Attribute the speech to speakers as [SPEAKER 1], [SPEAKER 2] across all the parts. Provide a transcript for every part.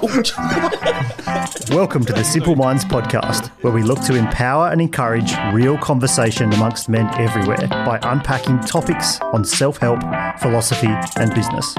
[SPEAKER 1] Welcome to the Simple Minds podcast, where we look to empower and encourage real conversation amongst men everywhere by unpacking topics on self help, philosophy, and business.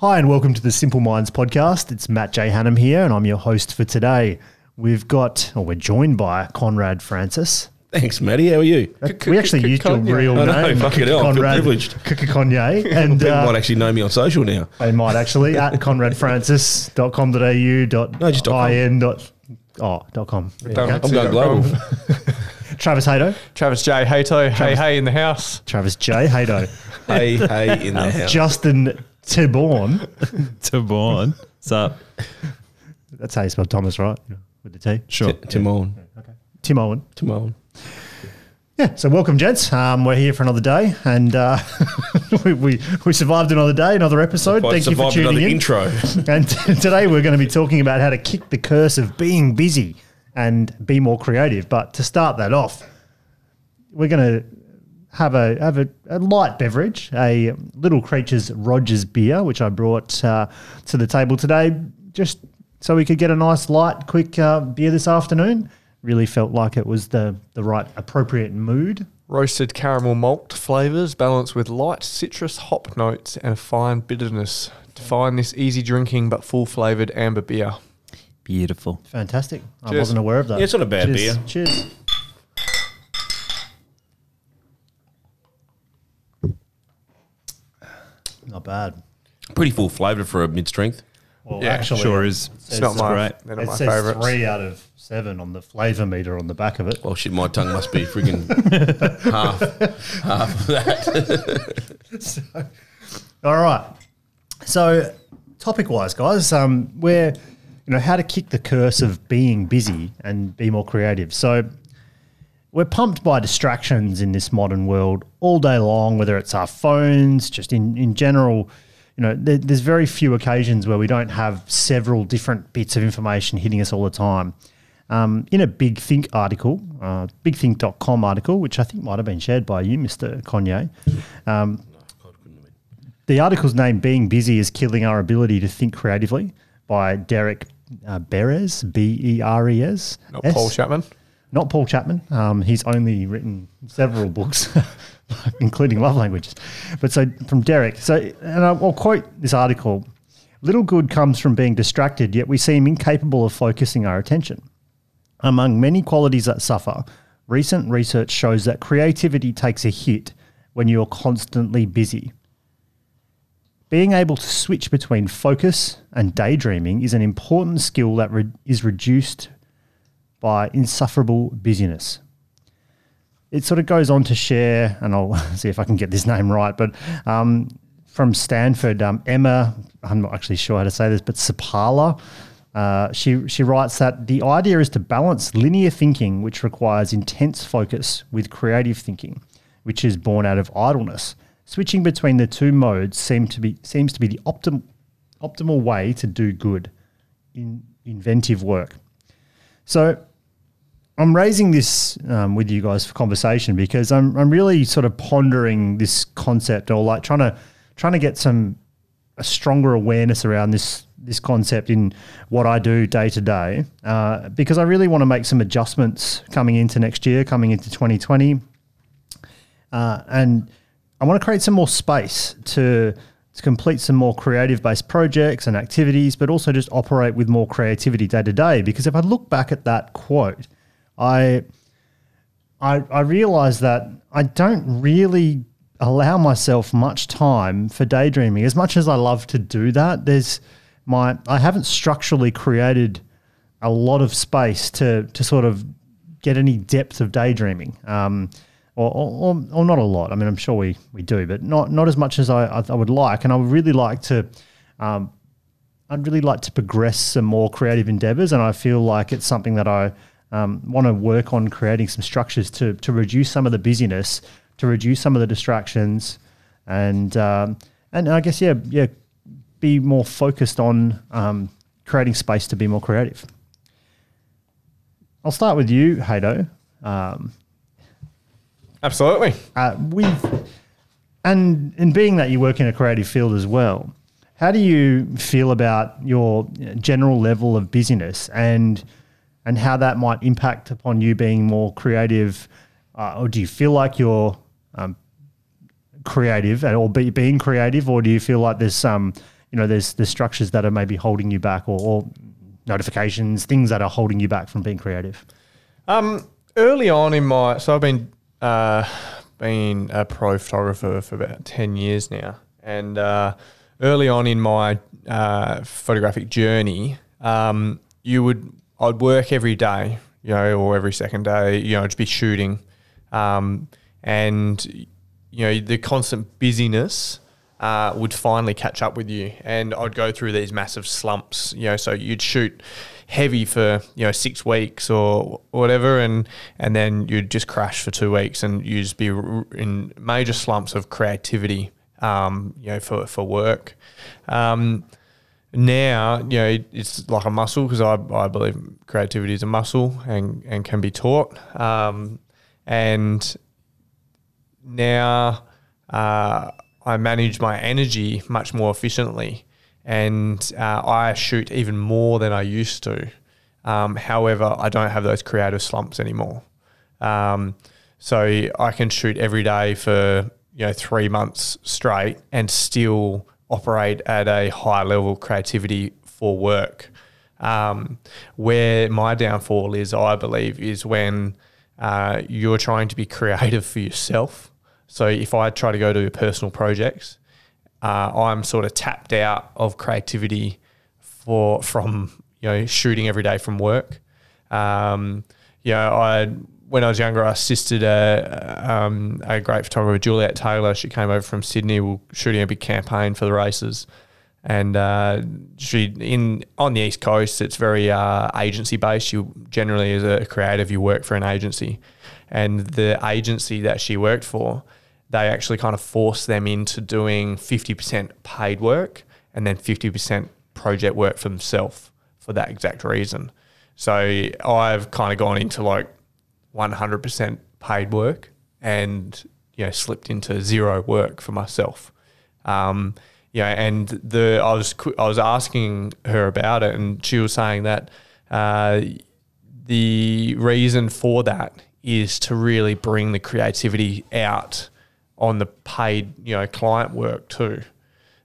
[SPEAKER 1] Hi, and welcome to the Simple Minds podcast. It's Matt J. Hannum here, and I'm your host for today. We've got, or we're joined by Conrad Francis.
[SPEAKER 2] Thanks, Matty. How are you?
[SPEAKER 1] We actually used your
[SPEAKER 3] Kanye.
[SPEAKER 1] real
[SPEAKER 2] I know,
[SPEAKER 1] name,
[SPEAKER 2] fucking hell, I feel privileged.
[SPEAKER 1] Kanye, and
[SPEAKER 2] People
[SPEAKER 1] uh,
[SPEAKER 2] might actually know me on social now.
[SPEAKER 1] They might actually at conradfrancis.com.au dot
[SPEAKER 2] No, just dot com.
[SPEAKER 1] in dot oh dot com. There you go.
[SPEAKER 2] I'm going global.
[SPEAKER 1] Travis Hato,
[SPEAKER 3] Travis J. Hato, hey, hey in the house.
[SPEAKER 1] Travis J Hato,
[SPEAKER 2] hey, hey, in the house.
[SPEAKER 1] Justin Tiborn.
[SPEAKER 4] Taborn. What's up?
[SPEAKER 1] That's how you spell Thomas, right? With the T.
[SPEAKER 4] Sure.
[SPEAKER 2] T- Timon.
[SPEAKER 1] Tim Owen.
[SPEAKER 2] Timon.
[SPEAKER 1] Yeah. So welcome, gents. Um, we're here for another day, and uh, we, we we survived another day, another episode. Thank you for tuning in.
[SPEAKER 2] intro.
[SPEAKER 1] And t- today we're going to be talking about how to kick the curse of being busy and be more creative. But to start that off, we're going to have a have a, a light beverage, a Little Creatures Rogers beer, which I brought uh, to the table today, just so we could get a nice light, quick uh, beer this afternoon. Really felt like it was the the right appropriate mood.
[SPEAKER 3] Roasted caramel malt flavours balanced with light citrus hop notes and a fine bitterness. Define this easy drinking but full flavoured amber beer.
[SPEAKER 4] Beautiful.
[SPEAKER 1] Fantastic. I wasn't aware of that.
[SPEAKER 2] Yeah, it's not a bad
[SPEAKER 1] Cheers.
[SPEAKER 2] beer.
[SPEAKER 1] Cheers. Not bad.
[SPEAKER 2] Pretty full flavour for a mid strength.
[SPEAKER 1] Well,
[SPEAKER 3] Yeah,
[SPEAKER 1] actually,
[SPEAKER 4] Sure
[SPEAKER 1] it
[SPEAKER 4] is.
[SPEAKER 3] It's not my,
[SPEAKER 4] great.
[SPEAKER 3] they're not
[SPEAKER 1] It
[SPEAKER 3] my
[SPEAKER 1] says
[SPEAKER 3] favourites.
[SPEAKER 1] three out of seven on the flavour meter on the back of it.
[SPEAKER 2] Well, shit, my tongue must be frigging half, half of that.
[SPEAKER 1] All right. So, topic wise, guys, um, we're you know how to kick the curse of being busy and be more creative. So, we're pumped by distractions in this modern world all day long, whether it's our phones, just in in general. You know, there, there's very few occasions where we don't have several different bits of information hitting us all the time. Um, in a Big Think article, uh, bigthink.com article, which I think might have been shared by you, Mr. Kanye, um, the article's name "Being Busy is Killing Our Ability to Think Creatively" by Derek uh, Beres, B E R E S.
[SPEAKER 3] Not Paul Chapman.
[SPEAKER 1] Not Paul Chapman. Um, he's only written several books, including love languages. But so from Derek. So, and I'll I'll quote this article: "Little good comes from being distracted, yet we seem incapable of focusing our attention." Among many qualities that suffer, recent research shows that creativity takes a hit when you're constantly busy. Being able to switch between focus and daydreaming is an important skill that re- is reduced by insufferable busyness. It sort of goes on to share, and I'll see if I can get this name right, but um, from Stanford, um, Emma, I'm not actually sure how to say this, but Seppälä, uh, she, she writes that the idea is to balance linear thinking, which requires intense focus, with creative thinking, which is born out of idleness. Switching between the two modes seem to be, seems to be the optim, optimal way to do good in inventive work. So I'm raising this um, with you guys for conversation because I'm I'm really sort of pondering this concept or like trying to trying to get some a stronger awareness around this this concept in what I do day to day uh, because I really want to make some adjustments coming into next year, coming into 2020, uh, and I want to create some more space to to complete some more creative based projects and activities, but also just operate with more creativity day to day. Because if I look back at that quote, I I, I realize that I don't really allow myself much time for daydreaming. As much as I love to do that, there's my I haven't structurally created a lot of space to to sort of get any depth of daydreaming. Um, or, or, or, not a lot. I mean, I'm sure we, we do, but not not as much as I, I, I would like. And I would really like to, um, I'd really like to progress some more creative endeavors. And I feel like it's something that I um, want to work on creating some structures to to reduce some of the busyness, to reduce some of the distractions, and um, and I guess yeah yeah, be more focused on um, creating space to be more creative. I'll start with you, Hato. Um,
[SPEAKER 3] Absolutely.
[SPEAKER 1] uh, with and in being that you work in a creative field as well, how do you feel about your general level of busyness and and how that might impact upon you being more creative, uh, or do you feel like you're um, creative or be, being creative, or do you feel like there's some you know there's there's structures that are maybe holding you back, or, or notifications, things that are holding you back from being creative?
[SPEAKER 3] Um, early on in my, so I've been uh, been a pro photographer for about ten years now, and uh, early on in my uh, photographic journey, um, you would I'd work every day, you know, or every second day, you know, just be shooting, um, and you know the constant busyness. Uh, would finally catch up with you, and I'd go through these massive slumps. You know, so you'd shoot heavy for you know six weeks or whatever, and and then you'd just crash for two weeks, and you'd just be in major slumps of creativity. Um, you know, for for work. Um, now, you know, it's like a muscle because I, I believe creativity is a muscle and, and can be taught. Um, and now uh, I manage my energy much more efficiently and uh, I shoot even more than I used to. Um, however, I don't have those creative slumps anymore. Um, so I can shoot every day for you know three months straight and still operate at a high level of creativity for work. Um, where my downfall is, I believe, is when uh, you're trying to be creative for yourself. So if I try to go to personal projects, uh, I'm sort of tapped out of creativity for from you know shooting every day from work. Um, you know, I when I was younger, I assisted a, um, a great photographer, Juliet Taylor. She came over from Sydney, shooting a big campaign for the races, and uh, she in on the east coast. It's very uh, agency based. You generally, as a creative, you work for an agency, and the agency that she worked for, they actually kind of force them into doing fifty percent paid work and then fifty percent project work for themselves for that exact reason. So I've kind of gone into like 100% paid work and you know slipped into zero work for myself. Um, you know, and the I was I was asking her about it, and she was saying that uh, the reason for that is to really bring the creativity out on the paid you know client work too.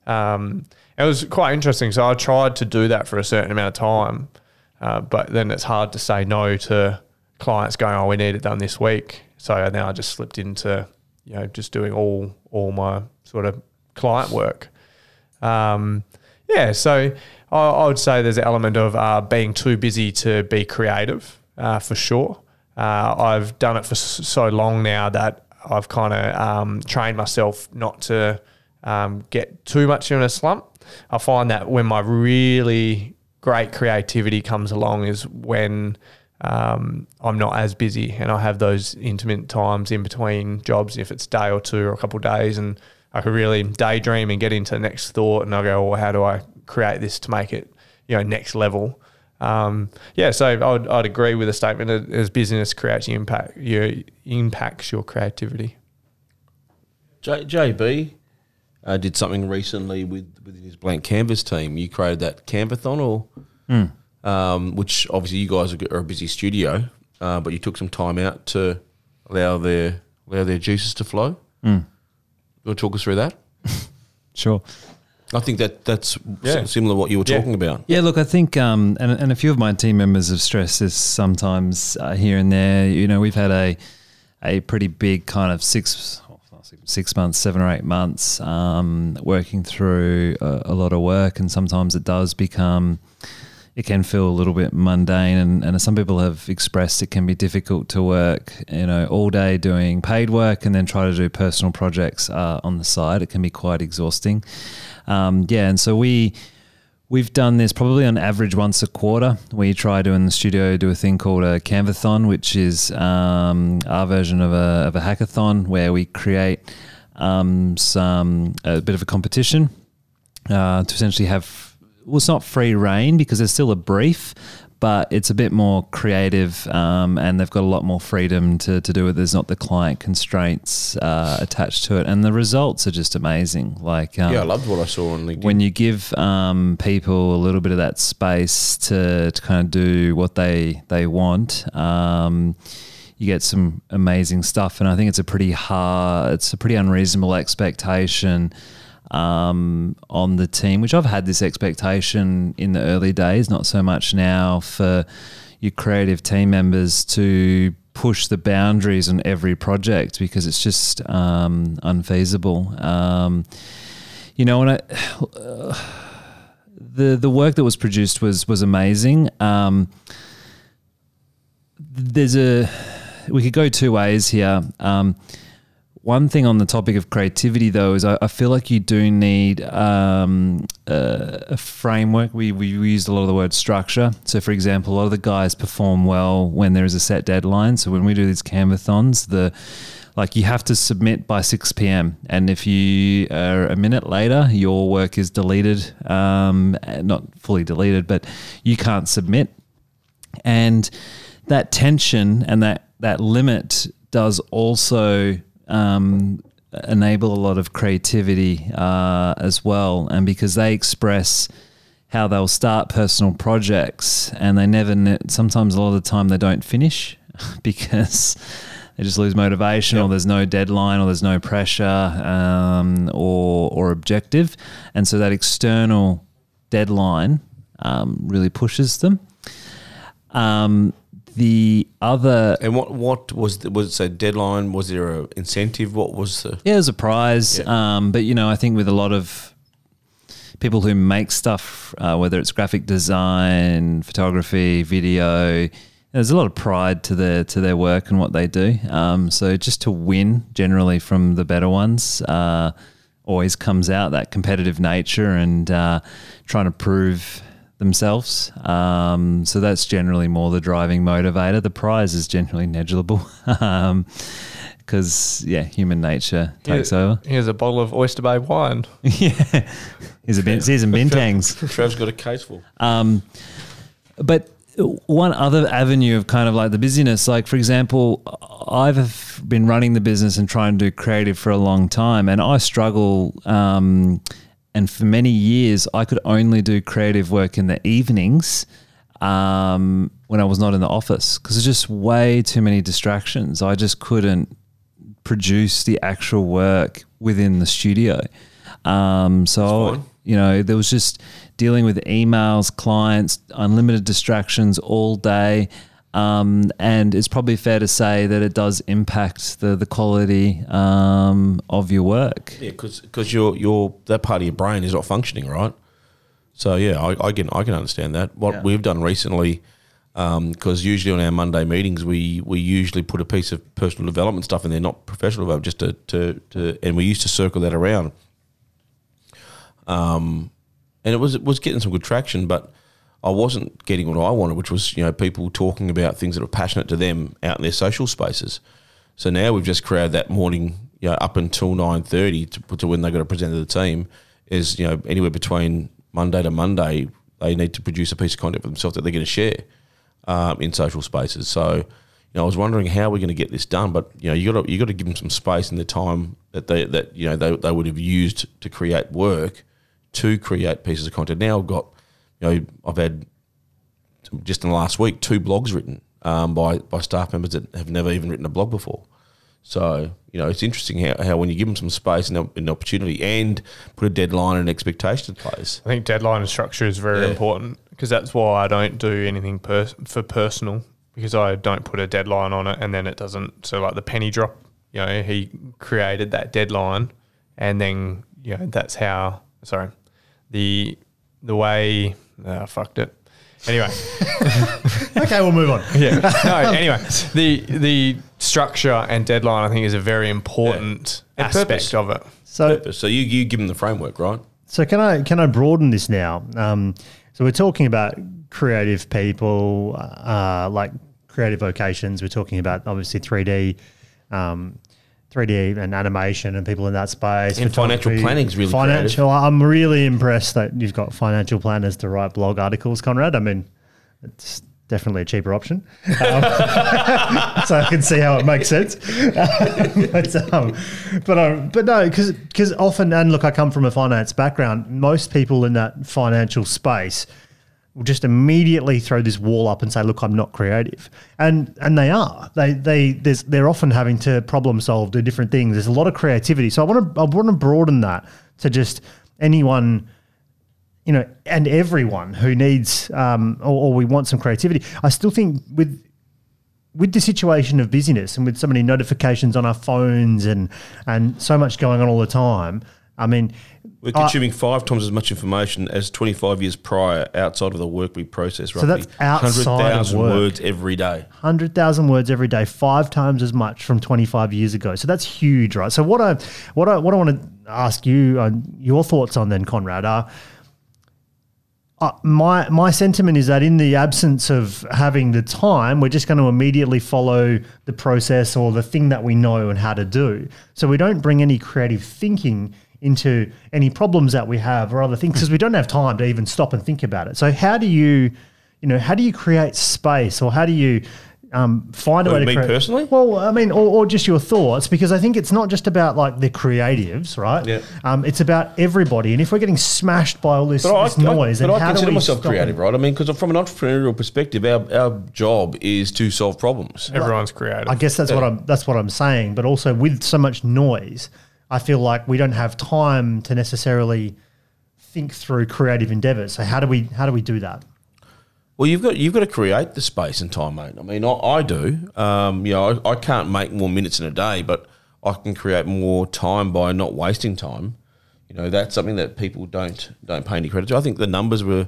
[SPEAKER 3] Um, it was quite interesting. So I tried to do that for a certain amount of time, uh, but then it's hard to say no to clients going, "Oh, we need it done this week." So now I just slipped into you know just doing all all my sort of client work. Um, yeah, so I, I, would say there's an element of uh, being too busy to be creative uh, for sure. Uh, I've done it for so long now that I've kind of um, trained myself not to um, get too much in a slump. I find that when my really great creativity comes along is when um, I'm not as busy and I have those intimate times in between jobs, if it's day or two or a couple of days, and I can really daydream and get into the next thought, and I go, well, how do I create this to make it, you know, next level? Um, yeah, so I'd, I'd agree with the statement that as business creates impact, your impacts your creativity.
[SPEAKER 2] J, JB uh, did something recently with with his blank canvas team. You created that Canvathon, or
[SPEAKER 4] Mm.
[SPEAKER 2] um, which obviously you guys are a busy studio, uh, but you took some time out to allow their allow their juices to flow.
[SPEAKER 4] Mm.
[SPEAKER 2] You want to talk us through that?
[SPEAKER 4] Sure.
[SPEAKER 2] I think that that's
[SPEAKER 3] Yeah.
[SPEAKER 2] similar to what you were
[SPEAKER 3] Yeah.
[SPEAKER 2] talking about.
[SPEAKER 4] Yeah, look, I think, um, and, and a few of my team members have stressed this sometimes uh, here and there. You know, we've had a a pretty big kind of six six months, seven or eight months, um, working through a, a lot of work, and sometimes it does become. It can feel a little bit mundane, and, and some people have expressed it can be difficult to work, you know, all day doing paid work and then try to do personal projects uh, on the side. It can be quite exhausting. Um, yeah, and so we We've done this probably on average once a quarter. We try to in the studio do a thing called a Canvathon, which is um, our version of a, of a hackathon where we create um, some a bit of a competition uh, to essentially have well, it's not free reign because there's still a brief, but it's a bit more creative, um, and they've got a lot more freedom to, to do it. There's not the client constraints uh, attached to it, and the results are just amazing. Like um,
[SPEAKER 2] yeah, I loved what I saw on LinkedIn.
[SPEAKER 4] when you give um, people a little bit of that space to, to kind of do what they they want, um, you get some amazing stuff. And I think it's a pretty hard, it's a pretty unreasonable expectation um, on the team, which I've had this expectation in the early days, not so much now for your creative team members to push the boundaries on every project because it's just um, unfeasible. Um, you know, when I the the work that was produced was was amazing. Um, there's a we could go two ways here. Um, one thing on the topic of creativity, though, is I, I feel like you do need um, a, a framework. We, we used a lot of the word structure. So, for example, a lot of the guys perform well when there is a set deadline. So, when we do these canvathons, the like you have to submit by 6 p.m. And if you are a minute later, your work is deleted, um, not fully deleted, but you can't submit. And that tension and that, that limit does also um, enable a lot of creativity uh, as well. And because they express how they'll start personal projects and they never, ne- sometimes a lot of the time they don't finish because they just lose motivation or there's no deadline or there's no pressure um, or, or objective. And so that external deadline um, really pushes them. Um, the other
[SPEAKER 2] and what what was the, was it a deadline? Was there a incentive? What was the
[SPEAKER 4] yeah, there's a prize.
[SPEAKER 2] Yeah.
[SPEAKER 4] Um, but you know, I think with a lot of people who make stuff, uh, whether it's graphic design, photography, video, there's a lot of pride to their to their work and what they do. Um, so just to win generally from the better ones. Uh, always comes out that competitive nature and uh, trying to prove themselves. Um, so that's generally more the driving motivator. The prize is generally negligible because, yeah, human nature takes
[SPEAKER 3] Here-
[SPEAKER 4] over.
[SPEAKER 3] Here's a bottle of Oyster Bay wine.
[SPEAKER 4] yeah. Here's, a bin, here's some bintangs.
[SPEAKER 2] Trav's got a case full.
[SPEAKER 4] Um, but one other avenue of kind of like the busyness, like for example, I've been running the business and trying to do creative for a long time, and I struggle. Um, and for many years, I could only do creative work in the evenings um, when I was not in the office because there's just way too many distractions. I just couldn't produce the actual work within the studio. Um, so, you know, there was just dealing with emails, clients, unlimited distractions all day. Um, and it's probably fair to say that it does impact the, the quality um, of your work.
[SPEAKER 2] Yeah, because your your that part of your brain is not functioning right. So yeah, I, I can I can understand that. What
[SPEAKER 4] Yeah.
[SPEAKER 2] we've done recently, because usually on our Monday meetings we we usually put a piece of personal development stuff in there, not professional development, just to to, to and we used to circle that around. Um, and it was it was getting some good traction, but I wasn't getting what I wanted, which was you know people talking about things that were passionate to them out in their social spaces. So now we've just created that morning, you know, up until nine thirty to, to when they got to present to the team is you know anywhere between Monday to Monday they need to produce a piece of content for themselves that they're going to share um, in social spaces. So you know I was wondering how we're going to get this done, but you know you got to you got to give them some space in the time that they that you know they, they would have used to create work to create pieces of content. Now I've got you know I've had just in the last week two blogs written um, by by staff members that have never even written a blog before. So you know it's interesting how, how when you give them some space and an opportunity and put a deadline and expectation in place.
[SPEAKER 3] I think deadline and structure is very
[SPEAKER 2] Yeah.
[SPEAKER 3] important because that's why I don't do anything per- for personal because I don't put a deadline on it and then it doesn't. So like the penny drop, you know, he created that deadline and then you know that's how. Sorry, the the way uh, I fucked it. Anyway,
[SPEAKER 1] Okay, we'll move on.
[SPEAKER 3] yeah. No, anyway, the the structure and deadline I think is a very important
[SPEAKER 2] Yeah. And
[SPEAKER 3] aspect
[SPEAKER 2] purpose.
[SPEAKER 3] of it.
[SPEAKER 1] So,
[SPEAKER 2] So you you give them the framework, right?
[SPEAKER 1] so can I can I broaden this now? Um, so we're talking about creative people, uh, like creative vocations. We're talking about obviously three D, um, three D and animation and people in that space.
[SPEAKER 2] And financial
[SPEAKER 1] planning
[SPEAKER 2] is really
[SPEAKER 1] financial. I'm really impressed that you've got financial planners to write blog articles, Conrad. I mean, it's definitely a cheaper option. Um, so I can see how it makes sense. but, um, but, um, but no, because often, and look, I come from a finance background. Most people in that financial space will just immediately throw this wall up and say, "Look, I'm not creative," and and they are. They they there's, they're often having to problem solve, do different things. There's a lot of creativity. So I want to I want to broaden that to just anyone you know, and everyone who needs um, or, or, we want some creativity. I still think with with the situation of busyness and with so many notifications on our phones and and so much going on all the time. I mean,
[SPEAKER 2] we're consuming five times as much information as 25 years prior outside of the work we process.
[SPEAKER 1] Roughly. So that's outside 100,000
[SPEAKER 2] words every day.
[SPEAKER 1] 100,000 words every day, five times as much from 25 years ago. So that's huge, right? So what I what I what I want to ask you uh, your thoughts on then, Conrad, are uh, my my sentiment is that in the absence of having the time, we're just going to immediately follow the process or the thing that we know and how to do. So we don't bring any creative thinking into any problems that we have or other things because we don't have time to even stop and think about it. So how do you, you know, how do you create space or how do you um, find a way to
[SPEAKER 2] me
[SPEAKER 1] create,
[SPEAKER 2] personally.
[SPEAKER 1] Well, I mean, or, or, just your thoughts, because I think it's not just about like the creatives, right?
[SPEAKER 2] Yeah.
[SPEAKER 1] Um, it's about everybody, and if we're getting smashed by all this, this I, noise,
[SPEAKER 2] I,
[SPEAKER 1] but
[SPEAKER 2] I consider myself
[SPEAKER 1] creative,
[SPEAKER 2] it? right? I mean, because from an entrepreneurial perspective, our, our job is to solve problems.
[SPEAKER 3] Everyone's creative.
[SPEAKER 1] I guess that's yeah. what I'm. That's what I'm saying. But also with so much noise, I feel like we don't have time to necessarily think through creative endeavors. So how do we how do we do that?
[SPEAKER 2] Well, you've got you've got to create the space and time, mate. I mean, I, I do. Um, you know, I, I, can't make more minutes in a day, but I can create more time by not wasting time. You know, that's something that people don't don't pay any credit to. I think the numbers were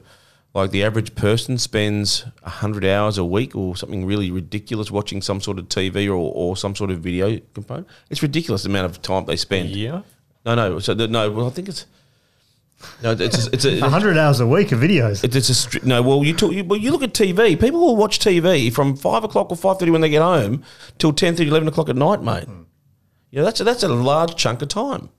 [SPEAKER 2] like the average person spends hundred hours a week or something really ridiculous watching some sort of TV or, or some sort of video component. It's ridiculous the amount of time they spend.
[SPEAKER 3] Yeah.
[SPEAKER 2] No, no. So the, no. Well, I think it's no, it's a, it's a
[SPEAKER 1] hundred hours a week of videos.
[SPEAKER 2] It's, it's a no. Well, you talk. You, well, you look at TV. People will watch TV from five o'clock or five thirty when they get home till 10, 30, 11 o'clock at night, mate. Mm. Yeah, that's a, that's a large chunk of time.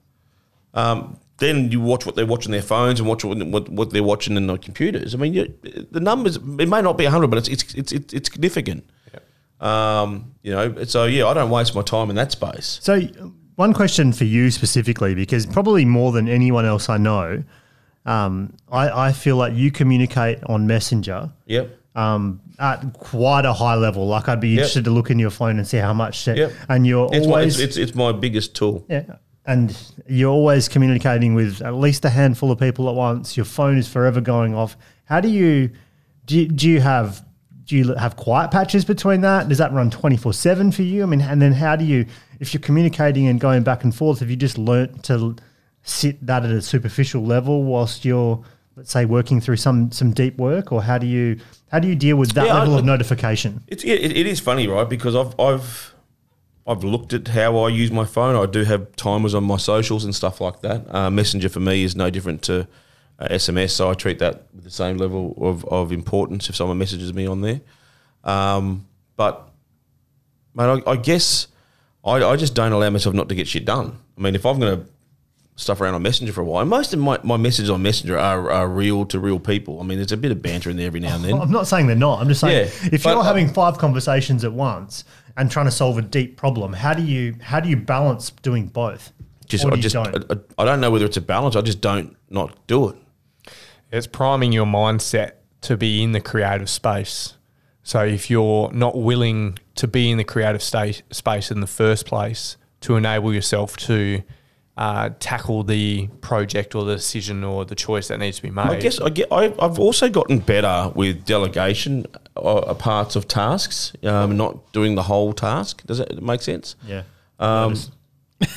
[SPEAKER 2] Um, then you watch what they're watching their phones and watch what, what, what they're watching in their computers. I mean, you, the numbers it may not be hundred, but it's it's it's it's, it's significant. Um, you know, so yeah, I don't waste my time in that space.
[SPEAKER 1] So one question for you specifically, because probably more than anyone else I know, um, I, I feel like you communicate on Messenger.
[SPEAKER 2] Yep.
[SPEAKER 1] Um, at quite a high level. Like I'd be yep. interested to look in your phone and see how much.
[SPEAKER 2] Yep.
[SPEAKER 1] And you're
[SPEAKER 2] it's
[SPEAKER 1] always
[SPEAKER 2] my, it's, it's, it's my biggest tool.
[SPEAKER 1] Yeah. And you're always communicating with at least a handful of people at once. Your phone is forever going off. How do you do? You, do you have do you have quiet patches between that? Does that run 24 7 for you? I mean, and then how do you, if you're communicating and going back and forth, have you just learnt to sit that at a superficial level whilst you're, let's say, working through some some deep work, or how do you how do you deal with that yeah, level I, of notification?
[SPEAKER 2] It's it, it is funny, right? Because I've I've I've looked at how I use my phone. I do have timers on my socials and stuff like that. Uh, Messenger for me is no different to uh, SMS, so I treat that with the same level of, of importance if someone messages me on there. Um, but, mate, I, I guess I, I, just don't allow myself not to get shit done. I mean, if I'm going to stuff around on Messenger for a while, most of my, my messages on Messenger are, are real to real people. I mean, there's a bit of banter in there every now and then.
[SPEAKER 1] I'm not saying they're not. I'm just saying yeah, if you're having five conversations at once and trying to solve a deep problem, how do you how do you balance doing both?
[SPEAKER 2] Just, I just, don't? I, I don't know whether it's a balance. I just don't not do it.
[SPEAKER 3] It's priming your mindset to be in the creative space. So if you're not willing to be in the creative state, space in the first place to enable yourself to uh, tackle the project or the decision or the choice that needs to be made. I
[SPEAKER 2] guess I get, I, have also gotten better with delegation of parts of tasks, um, not doing the whole task. Does it make sense?
[SPEAKER 1] Yeah. Um,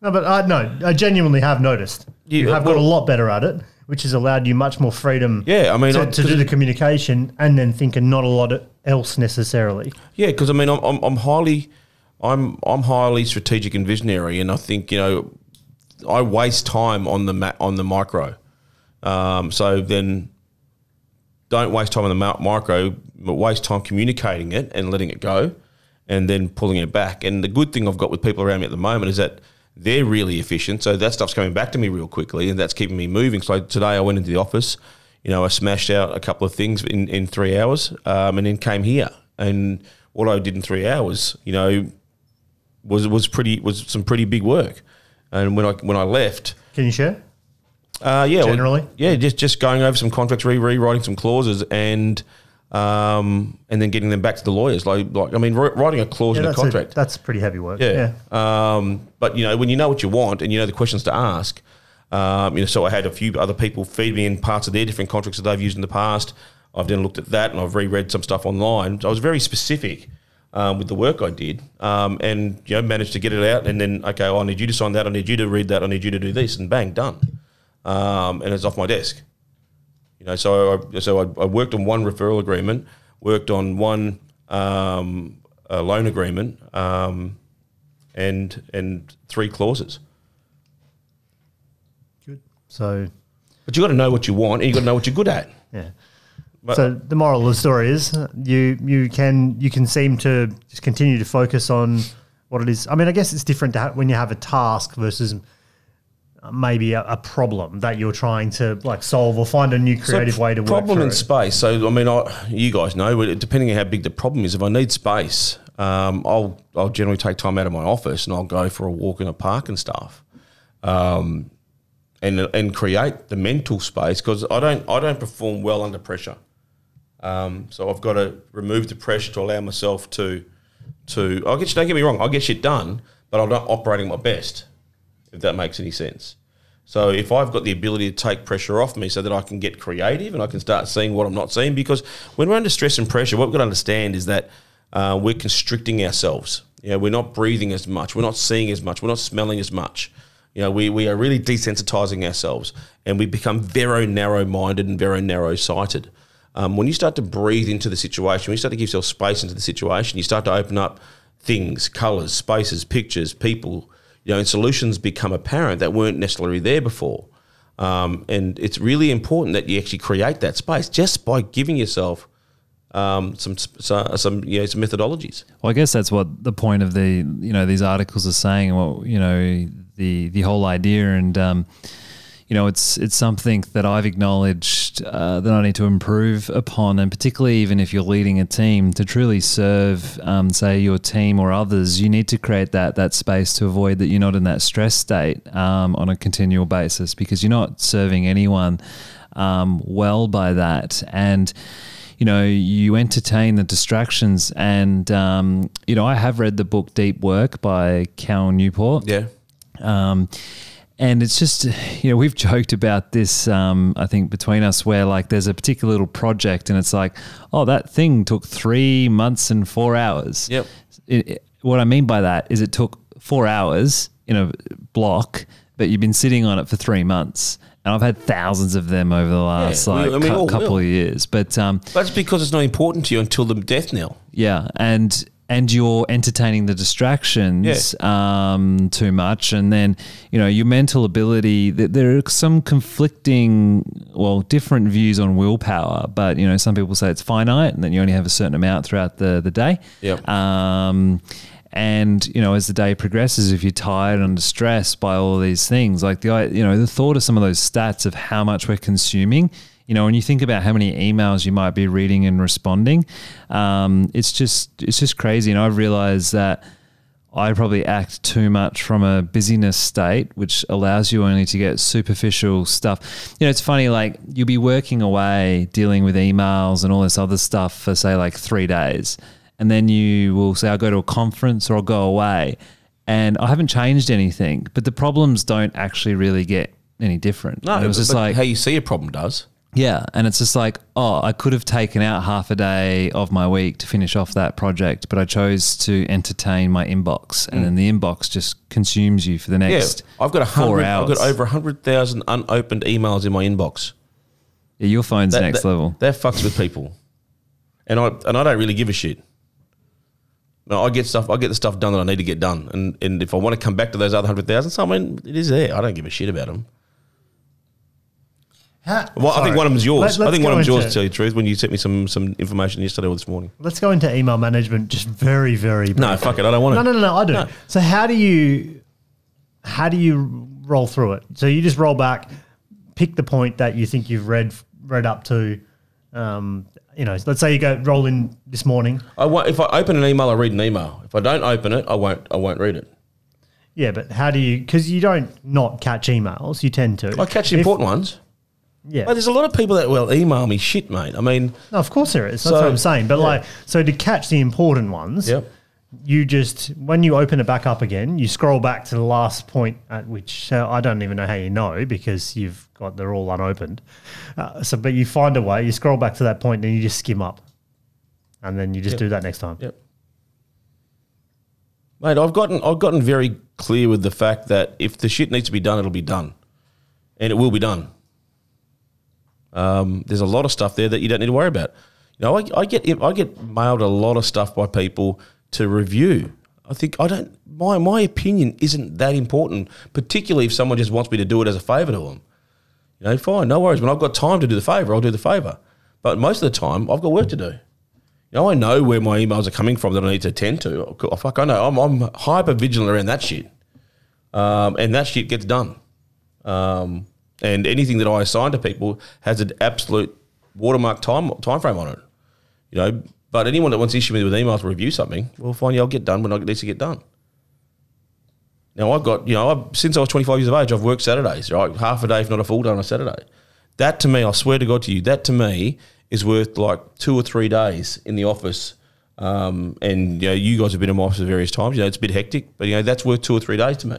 [SPEAKER 1] no, but I no, I genuinely have noticed. You, you have well, got a lot better at it, which has allowed you much more freedom.
[SPEAKER 2] Yeah, I mean,
[SPEAKER 1] to, to do the communication and then thinking not a lot else necessarily.
[SPEAKER 2] Yeah, because I mean, I'm, I'm, I'm highly, I'm I'm highly strategic and visionary, and I think you know, I waste time on the ma- on the micro. Um, so then, don't waste time on the micro, but waste time communicating it and letting it go, and then pulling it back. And the good thing I've got with people around me at the moment is that they're really efficient. So that stuff's coming back to me real quickly, and that's keeping me moving. So today I went into the office. you know, I smashed out a couple of things in, in three hours um, and then came here. And what I did in three hours, you know, was was pretty was some pretty big work. And when I when I left,
[SPEAKER 1] Can you share?
[SPEAKER 2] uh, yeah, well,
[SPEAKER 1] Generally?
[SPEAKER 2] yeah, just just going over some contracts, re rewriting some clauses, and um, and then getting them back to the lawyers. Like, like I mean, wri- writing a clause
[SPEAKER 1] Yeah,
[SPEAKER 2] in a contract.
[SPEAKER 1] that's pretty heavy work.
[SPEAKER 2] Yeah. Um, but you know, when you know what you want and you know the questions to ask, um, you know, so I had a few other people feed me in parts of their different contracts that they've used in the past. I've then looked at that and I've reread some stuff online. So I was very specific um, with the work I did, um, and you know, managed to get it out. And then, okay, well, I need you to sign that. I need you to read that. I need you to do this, and bang, done. Um, and it's off my desk. You know, so I, so I, I worked on one referral agreement, worked on one um, loan agreement, um, and and three clauses.
[SPEAKER 1] Good. So,
[SPEAKER 2] But you got to know what you want, and you got to know what you're good at.
[SPEAKER 1] yeah.
[SPEAKER 2] But-
[SPEAKER 1] so the moral of the story is you you can you can seem to just continue to focus on what it is. I mean, I guess it's different to ha- when you have a task versus maybe a, a problem that you're trying to like solve or find a new creative
[SPEAKER 2] So
[SPEAKER 1] way to work
[SPEAKER 2] problem in space. So I mean, I, you guys know, depending on how big the problem is, if I need space, um, I'll I'll generally take time out of my office and I'll go for a walk in a park and stuff, um, and and create the mental space because I don't I don't perform well under pressure. Um, so I've got to remove the pressure to allow myself to to. I get you. don't get me wrong, I'll get shit done, but I'm not operating my best. If that makes any sense. So if I've got the ability to take pressure off me so that I can get creative and I can start seeing what I'm not seeing, because when we're under stress and pressure, what we've got to understand is that uh, we're constricting ourselves. You know, we're not breathing as much, we're not seeing as much, we're not smelling as much. You know, we, we are really desensitizing ourselves and we become very narrow minded and very narrow sighted. Um, when you start to breathe into the situation, when you start to give yourself space into the situation, you start to open up things, colors, spaces, pictures, people, you know, and solutions become apparent that weren't necessarily there before. Um, and it's really important that you actually create that space just by giving yourself um, some some some, you know, some methodologies.
[SPEAKER 4] Well, I guess that's what the point of the you know these articles are saying. What you know the the whole idea, and um, you know it's it's something that I've acknowledged uh, that I need to improve upon, and particularly even if you're leading a team to truly serve, um, say your team or others, you need to create that that space to avoid that you're not in that stress state um, on a continual basis because you're not serving anyone um, well by that, and you know, you entertain the distractions. And, um, you know, I have read the book Deep Work by Cal Newport.
[SPEAKER 2] Yeah.
[SPEAKER 4] Um, and it's just, you know, we've joked about this, um, I think, between us, where like there's a particular little project and it's like, oh, that thing took three months and four hours.
[SPEAKER 2] Yep.
[SPEAKER 4] It, it- what I mean by that is it took four hours in a block, but you've been sitting on it for three months. And I've had thousands of them over the last
[SPEAKER 2] we-
[SPEAKER 4] like
[SPEAKER 2] I mean, all
[SPEAKER 4] couple
[SPEAKER 2] will.
[SPEAKER 4] of years. But um,
[SPEAKER 2] That's because it's not important to you until the death knell.
[SPEAKER 4] yeah, and and you're entertaining the distractions um, too much, and then you know your mental ability. th- There are some conflicting, well, different views on willpower, but you know some people say it's finite, and then you only have a certain amount throughout the the day.
[SPEAKER 2] Yep.
[SPEAKER 4] Um, and you know, as the day progresses, if you're tired and under stress by all these things, like the you know the thought of some of those stats of how much we're consuming, you know, when you think about how many emails you might be reading and responding, um, it's just it's just crazy. And I've realized that I probably act too much from a busyness state, which allows you only to get superficial stuff. You know, it's funny, like you'll be working away dealing with emails and all this other stuff for, say, like three days. And then you will say, I'll go to a conference or I'll go away. And I haven't changed anything, but the problems don't actually really get any different.
[SPEAKER 2] No,
[SPEAKER 4] And it was just like,
[SPEAKER 2] how you see a problem does.
[SPEAKER 4] Yeah, and it's just like, oh, I could have taken out half a day of my week to finish off that project, but I chose to entertain my inbox, and mm. then the inbox just consumes you for the next. Yeah.
[SPEAKER 2] I've got a
[SPEAKER 4] four
[SPEAKER 2] hundred. I've got
[SPEAKER 4] hours.
[SPEAKER 2] over hundred thousand unopened emails in my inbox.
[SPEAKER 4] Yeah, your phone's
[SPEAKER 2] That-
[SPEAKER 4] next
[SPEAKER 2] that-
[SPEAKER 4] level.
[SPEAKER 2] That fucks with people, and I and I don't really give a shit. No, I get stuff. I get the stuff done that I need to get done, and and if I want to come back to those other hundred thousand, so I mean, it is there. I don't give a shit about them.
[SPEAKER 1] Ha-
[SPEAKER 2] Well, I think one of them's yours.
[SPEAKER 1] Let-
[SPEAKER 2] I think one of them's yours. To tell you the truth, when you sent me some some information yesterday or this morning.
[SPEAKER 1] Let's go into email management just very, very
[SPEAKER 2] No, fuck it. I don't want
[SPEAKER 1] No,
[SPEAKER 2] it.
[SPEAKER 1] no, no, no. I do.
[SPEAKER 2] No.
[SPEAKER 1] So how do you how do you roll through it? So you just roll back, pick the point that you think you've read read up to, um, you know, let's say you go roll in this morning.
[SPEAKER 2] I won't, if I open an email, I read an email. If I don't open it, I won't. I won't read it.
[SPEAKER 1] Yeah, but how do you? Because you don't not catch emails. You tend to.
[SPEAKER 2] I catch the
[SPEAKER 1] If-
[SPEAKER 2] important ones.
[SPEAKER 1] Yeah.
[SPEAKER 2] But there's a lot of people that will email me shit, mate. I mean,
[SPEAKER 1] No, of course there is. That's
[SPEAKER 2] So-
[SPEAKER 1] what I'm saying. But
[SPEAKER 2] yeah.
[SPEAKER 1] like, so to catch the important ones,
[SPEAKER 2] Yep.
[SPEAKER 1] you just when you open it back up again, you scroll back to the last point at which uh, I don't even know how you know because you've got they're all unopened. Uh, so, but you find a way. You scroll back to that point, and you just skim up, and then you just do that next time.
[SPEAKER 2] Yep. Mate, I've gotten I've gotten very clear with the fact that if the shit needs to be done, it'll be done, and it will be done. Um, there's a lot of stuff there that you don't need to worry about. You know, I, I get I get mailed a lot of stuff by people to review. I think I don't. My my opinion isn't that important, particularly if someone just wants me to do it as a favour to them. You know, fine, no worries. When I've got time to do the favour, I'll do the favour. But most of the time, I've got work to do. You know, I know where my emails are coming from that I need to attend to. Oh, fuck, I know. I'm, I'm hyper vigilant around that shit. Um, and that shit gets done. Um, and anything that I assign to people has an absolute watermark time time frame on it. You know, but anyone that wants to issue me with emails to review something, well, fine, yeah, I'll get done when I needs to get done. Now I've got, you know, I've, since I was 25 years of age, I've worked Saturdays, right? Half a day, if not a full day on a Saturday. That to me, I swear to God to you, that to me is worth like two or three days in the office. Um, and you know, you guys have been in my office various times. You know, it's a bit hectic, but you know, that's worth two or three days to me.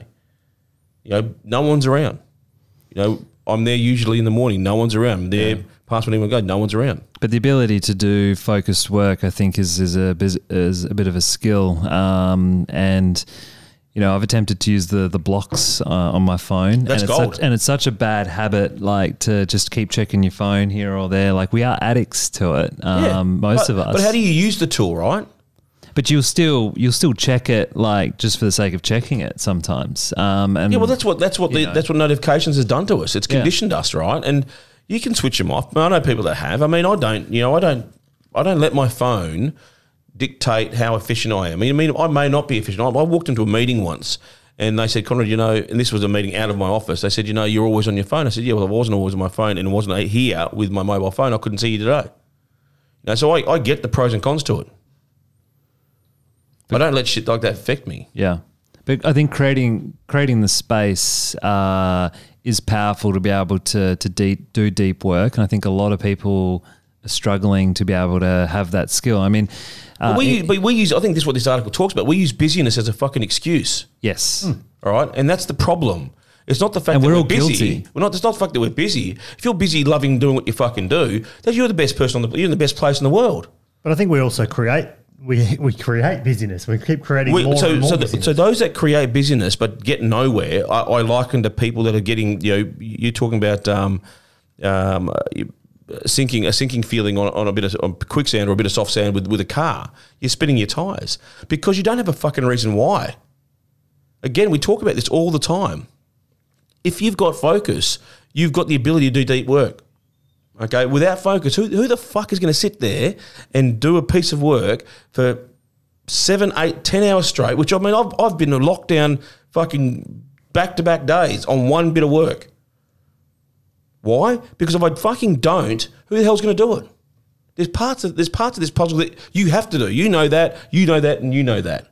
[SPEAKER 2] You know, no one's around. You know, I'm there usually in the morning. No one's around. I'm there past when anyone go. No one's around.
[SPEAKER 4] But the ability to do focused work, I think, is is a is a bit of a skill. Um, and you know, I've attempted to use the the blocks uh, on my phone,
[SPEAKER 2] That's
[SPEAKER 4] and it's
[SPEAKER 2] gold.
[SPEAKER 4] Such, and it's such a bad habit, like to just keep checking your phone here or there. Like we are addicts to it, um, most
[SPEAKER 2] but,
[SPEAKER 4] of us.
[SPEAKER 2] But how do you use the tool, right?
[SPEAKER 4] But you'll still you'll still check it, like just for the sake of checking it sometimes. Um, and
[SPEAKER 2] Yeah, well, that's what that's what the,
[SPEAKER 4] know.
[SPEAKER 2] that's what notifications has done to us. It's
[SPEAKER 4] Yeah.
[SPEAKER 2] conditioned us, right? And you can switch them off. I know people that have. I mean, I don't. You know, I don't. I don't let my phone dictate how efficient I am. I mean, I may not be efficient. I, walked into a meeting once. And they said, Conrad, you know, and this was a meeting out of my office. They said, you know, you're always on your phone. I said, yeah, well, I wasn't always on my phone, and it wasn't here with my mobile phone. I couldn't see you today. You know, so I, I get the pros and cons to it. I don't let shit like that affect me.
[SPEAKER 4] Yeah, but I think creating creating the space uh, is powerful to be able to to deep, do deep work, and I think a lot of people are struggling to be able to have that skill. I mean, uh,
[SPEAKER 2] we,
[SPEAKER 4] it-
[SPEAKER 2] use, but we use, I think this is what this article talks about. We use busyness as a fucking excuse.
[SPEAKER 4] yes,
[SPEAKER 2] All right, and that's the problem. It's not the fact
[SPEAKER 4] And
[SPEAKER 2] that
[SPEAKER 4] we're
[SPEAKER 2] we're,
[SPEAKER 4] all
[SPEAKER 2] busy.
[SPEAKER 4] guilty.
[SPEAKER 2] We're not. It's not the fact that we're busy. If you're busy loving doing what you fucking do, then you're the best person on the. You're in the best place in the world.
[SPEAKER 1] But I think we also create we we create busyness. We keep creating
[SPEAKER 2] We,
[SPEAKER 1] more
[SPEAKER 2] so,
[SPEAKER 1] and more
[SPEAKER 2] so, the, so those that create busyness but get nowhere, I, I liken to people that are getting. You know, you're talking about um, um, sinking a sinking feeling on, on a bit of on quicksand or a bit of soft sand with with a car. You're spinning your tires because you don't have a fucking reason why. Again, we talk about this all the time. If you've got focus, you've got the ability to do deep work. Okay, without focus, who, who the fuck is going to sit there and do a piece of work for seven, eight, ten hours straight? Which I mean, I've, I've been in lockdown fucking back to back days on one bit of work. Why? Because if I fucking don't, who the hell's going to do it? There's parts of there's parts of this puzzle that you have to do. You know that, you know that, and you know that.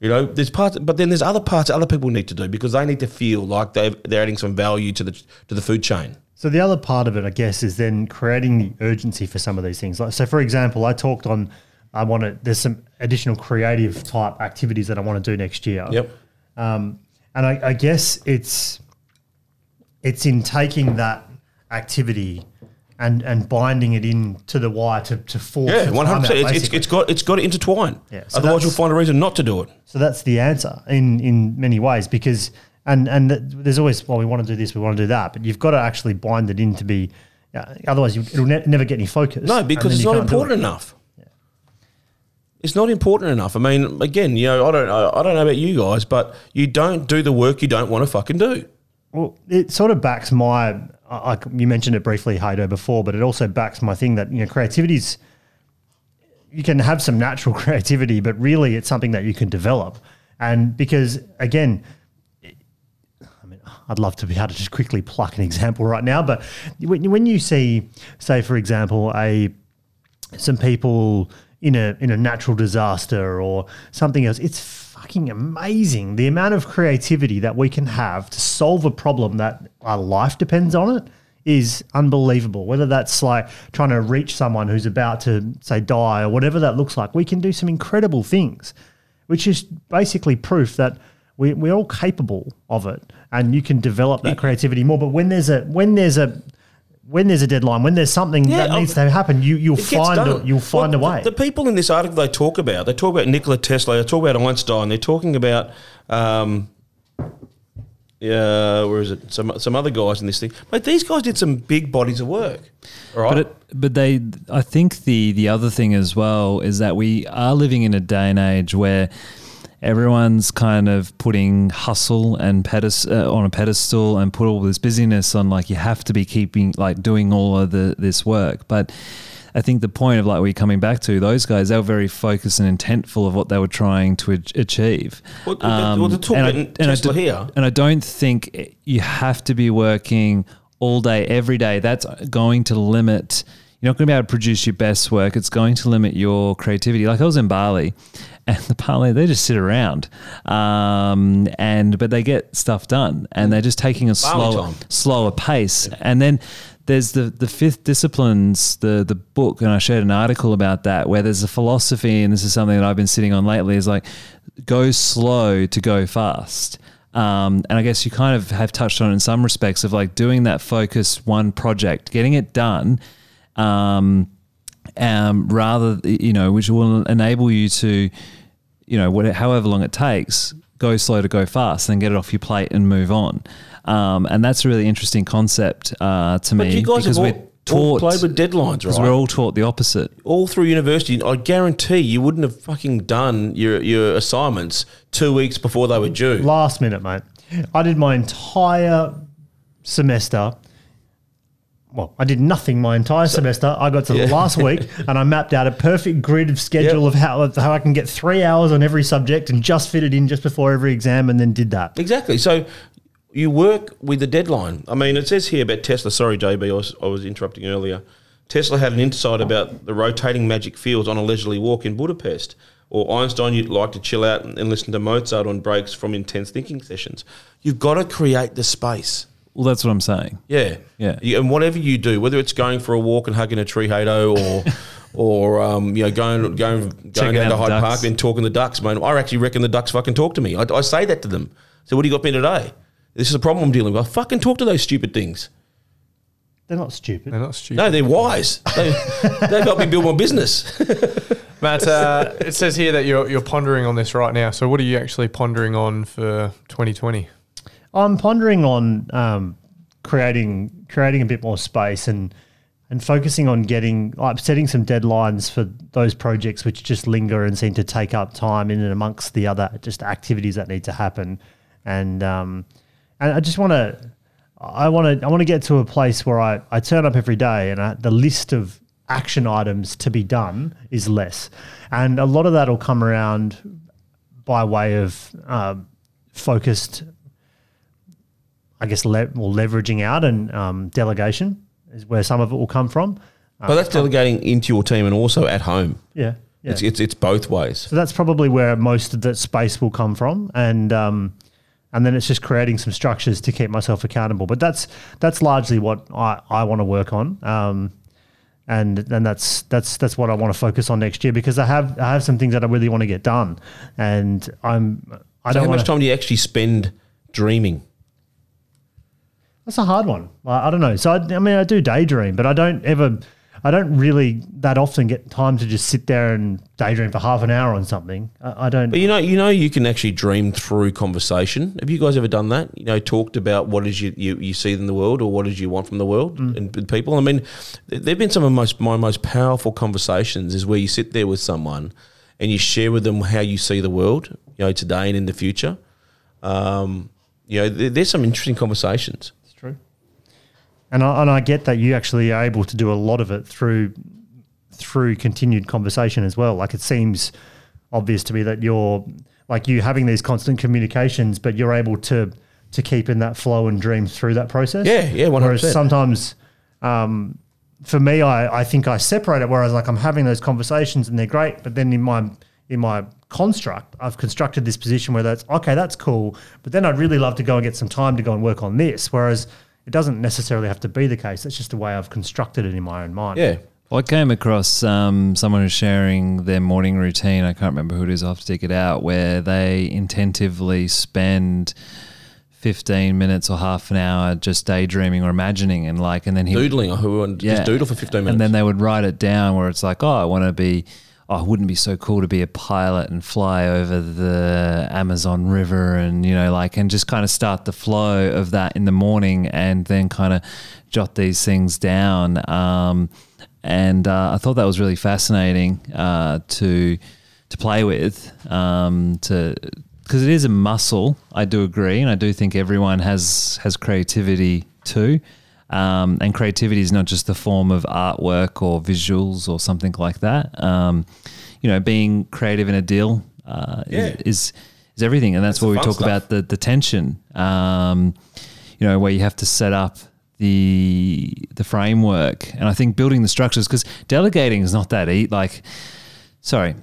[SPEAKER 2] You know, there's parts, but then there's other parts that other people need to do because they need to feel like they they're adding some value to the to the food chain.
[SPEAKER 1] So the other part of it, I guess, is then creating the urgency for some of these things. Like, so for example, I talked on, I want to. There's some additional creative type activities that I want to do next year.
[SPEAKER 2] Yep.
[SPEAKER 1] Um, and I, I guess it's it's in taking that activity and and binding it in to the wire to to force.
[SPEAKER 2] Yeah, one hundred percent. It's, it's
[SPEAKER 1] basically.
[SPEAKER 2] it's got it's got to intertwine.
[SPEAKER 1] Yeah, so
[SPEAKER 2] Otherwise, you'll find a reason not to do it.
[SPEAKER 1] So that's the answer in in many ways because and and th- there's always well we want to do this we want to do that but you've got to actually bind it in to be uh, otherwise you, it'll ne- never get any focus.
[SPEAKER 2] No, because it's not important
[SPEAKER 1] it.
[SPEAKER 2] enough. It's not important enough. I mean, again, you know, I don't, I I don't know about you guys, but you don't do the work you don't want to fucking do.
[SPEAKER 1] Well, it sort of backs my. I, I- you mentioned it briefly, Haydo, before, but it also backs my thing that you know creativity's. You can have some natural creativity, but really, it's something that you can develop, and because again, I'd love to be able to just quickly pluck an example right now, but when, when you see, say, for example, a some people in a in a natural disaster or something else, it's fucking amazing the amount of creativity that we can have to solve a problem that our life depends on it is unbelievable. Whether that's like trying to reach someone who's about to say die or whatever that looks like, we can do some incredible things, which is basically proof that we, we're all capable of it, and you can develop that creativity more. But when there's a when there's a when there's a deadline, when there's something
[SPEAKER 2] Yeah,
[SPEAKER 1] that
[SPEAKER 2] I'll-
[SPEAKER 1] needs to happen, you you'll find a, you'll find
[SPEAKER 2] Well,
[SPEAKER 1] a way.
[SPEAKER 2] The, the people in this article they talk about, they talk about Nikola Tesla, they talk about Einstein, they're talking about, um, yeah, where is it? Some some other guys in this thing. But these guys did some big bodies of work, all right?
[SPEAKER 4] But it, but they, I think the the other thing as well is that we are living in a day and age where everyone's kind of putting hustle and pedest- uh, on a pedestal and put all this busyness on like you have to be keeping like doing all of the this work, but. I think the point of like we're coming back to those guys, they were very focused and intentful of what they were trying to achieve.
[SPEAKER 2] Well, well, to talk
[SPEAKER 4] and I-
[SPEAKER 2] about
[SPEAKER 4] and I do-
[SPEAKER 2] here.
[SPEAKER 4] and I don't think you have to be working all day, every day. That's going to limit. You're not going to be able to produce your best work. It's going to limit your creativity. Like I was in Bali, and the parliament they just sit around, um, and but they get stuff done, and they're just taking a slower,
[SPEAKER 2] time.
[SPEAKER 4] slower pace. And then there's the the fifth disciplines, the the book, and I shared an article about that where there's a philosophy, and this is something that I've been sitting on lately. Is like go slow to go fast. Um, and I guess you kind of have touched on in some respects of like doing that focus one project, getting it done, um, um, rather you know, which will enable you to, you know, whatever, however long it takes, go slow to go fast, then get it off your plate and move on. Um, and that's a really interesting concept uh, to
[SPEAKER 2] But
[SPEAKER 4] me
[SPEAKER 2] you guys
[SPEAKER 4] because
[SPEAKER 2] have
[SPEAKER 4] we're
[SPEAKER 2] all, all
[SPEAKER 4] taught
[SPEAKER 2] played with deadlines,
[SPEAKER 4] because
[SPEAKER 2] right?
[SPEAKER 4] we're all taught the opposite.
[SPEAKER 2] all through university, I guarantee you wouldn't have fucking done your, your assignments two weeks before they were due.
[SPEAKER 1] Last minute, mate. I did my entire semester. Well, I did nothing my entire semester. I got to the last week and I mapped out a perfect grid of schedule
[SPEAKER 2] Yep.
[SPEAKER 1] of how, of how I can get three hours on every subject and just fit it in just before every exam and then did that.
[SPEAKER 2] Exactly. So you work with the deadline. I mean, it says here about Tesla. Sorry, JB, I was, I was interrupting earlier. Tesla had an insight about the rotating magnetic fields on a leisurely walk in Budapest. Or Einstein, you'd like to chill out and listen to Mozart on breaks from intense thinking sessions. You've got to create the space.
[SPEAKER 4] Well, that's what I'm saying.
[SPEAKER 2] Yeah,
[SPEAKER 4] Yeah.
[SPEAKER 2] And whatever you do, whether it's going for a walk and hugging a tree hato, or or um, you know going going going
[SPEAKER 4] Checking
[SPEAKER 2] down to Hyde
[SPEAKER 4] the
[SPEAKER 2] Park and talking to the ducks, man. I actually reckon the ducks fucking talk to me. I, I say that to them. So what do you got me today? This is a problem I'm dealing with. I fucking talk to those stupid things.
[SPEAKER 1] They're not stupid.
[SPEAKER 3] They're not stupid.
[SPEAKER 2] No, they're wise. They, they've helped me build my business.
[SPEAKER 3] Matt, uh, it says here that you're, you're pondering on this right now. So, what are you actually pondering on for 2020?
[SPEAKER 1] I'm pondering on um, creating creating a bit more space and and focusing on getting like setting some deadlines for those projects which just linger and seem to take up time in and amongst the other just activities that need to happen. And um, and I just want to I want to I want to get to a place where I, I turn up every day and I, the list of action items to be done is less. And a lot of that will come around by way of um, focused I guess le- well, leveraging out and um, delegation is where some of it will come from.
[SPEAKER 2] but that's delegating into your team and also at home.
[SPEAKER 1] Yeah, yeah.
[SPEAKER 2] It's, it's it's both ways.
[SPEAKER 1] so that's probably where most of that space will come from, and um, and then it's just creating some structures to keep myself accountable. But that's that's largely what I, I want to work on. Um, and and that's that's that's what I want to focus on next year because I have I have some things that I really want to get done, and I'm I
[SPEAKER 2] So
[SPEAKER 1] don't
[SPEAKER 2] know
[SPEAKER 1] how
[SPEAKER 2] much time do you actually spend dreaming?
[SPEAKER 1] That's a hard one. I, I don't know. So I, I mean, I do daydream, but I don't ever, I don't really that often get time to just sit there and daydream for half an hour on something. I, I don't.
[SPEAKER 2] But you know, you know, you can actually dream through conversation. Have you guys ever done that? You know, talked about what is you you, you see in the world or what is you want from the world and with people. I mean, th- there've been some of most my most powerful conversations is where you sit there with someone and you share with them how you see the world, you know, today and in the future. Um, you know, there, there's some interesting conversations.
[SPEAKER 1] And I, and I get that you actually are able to do a lot of it through through continued conversation as well. Like it seems obvious to me that you're like you having these constant communications, but you're able to to keep in that flow and dream through that process.
[SPEAKER 2] Yeah, yeah, 100%.
[SPEAKER 1] Whereas sometimes, um, for me, I, I think I separate it. Whereas like I'm having those conversations and they're great, but then in my in my construct, I've constructed this position where that's okay, that's cool, but then I'd really love to go and get some time to go and work on this. Whereas it doesn't necessarily have to be the case. That's just the way I've constructed it in my own mind.
[SPEAKER 2] Yeah.
[SPEAKER 4] Well, I came across um, someone who's sharing their morning routine. I can't remember who it is. I'll have to dig it out. Where they intentively spend fifteen minutes or half an hour just daydreaming or imagining, and like, and then he
[SPEAKER 2] Doodling. Who would just doodle for 15 minutes.
[SPEAKER 4] and then they would write it down where it's like, oh, I want to be, oh, wouldn't be so cool to be a pilot and fly over the Amazon River and, you know, like, and just kind of start the flow of that in the morning and then kind of jot these things down. Um, and uh, I thought that was really fascinating uh, to to play with, um, to because it is a muscle. I do agree, and I do think everyone has has creativity too. Um, and creativity is not just the form of artwork or visuals or something like that. Um, you know, being creative in a deal uh,
[SPEAKER 2] Yeah.
[SPEAKER 4] is, is is everything, and that's,
[SPEAKER 2] That's
[SPEAKER 4] where we talk
[SPEAKER 2] stuff.
[SPEAKER 4] about the the tension. Um, you know, where you have to set up the the framework, and I think building the structures because delegating is not that easy. Like, sorry,